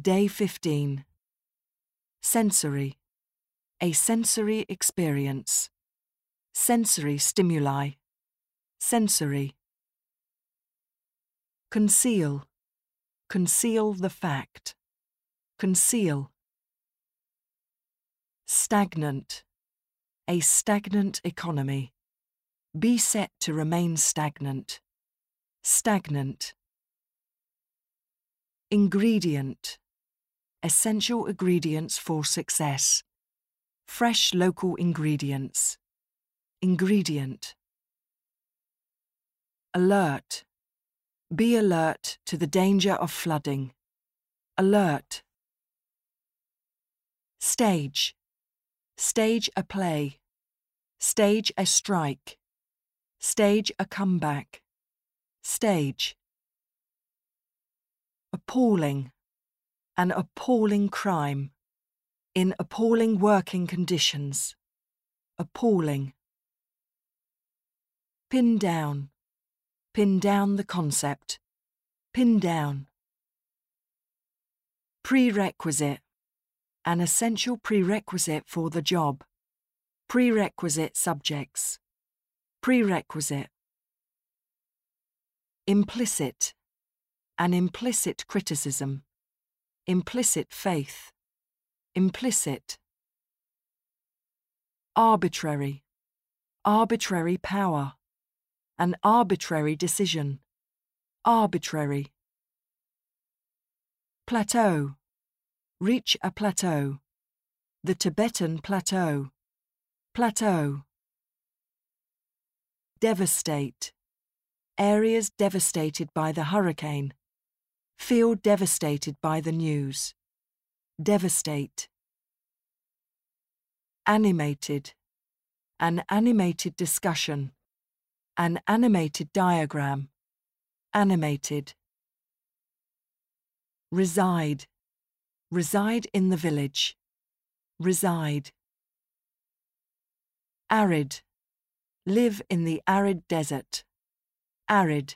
Day 15. Sensory. A sensory experience. Sensory stimuli. Sensory. Conceal. Conceal the fact. Conceal. Stagnant. A stagnant economy. Be set to remain stagnant. Stagnant. Ingredient. Essential ingredients for success. Fresh local ingredients. Ingredient. Alert. Be alert to the danger of flooding. Alert. Stage. Stage a play. Stage a strike. Stage a comeback. Stage. Appalling. An appalling crime. In appalling working conditions. Appalling. Pin down. Pin down the concept. Pin down. Prerequisite. An essential prerequisite for the job. Prerequisite subjects. Prerequisite. Implicit. An implicit criticism. Implicit faith. Implicit. Arbitrary. Arbitrary power. An arbitrary decision. Arbitrary. Plateau. Reach a plateau. The Tibetan Plateau. Plateau. Devastate. Areas devastated by the hurricane. Feel devastated by the news. Devastate. Animated. An animated discussion. An animated diagram. Animated. Reside. Reside in the village. Reside. Arid. Live in the arid desert. Arid.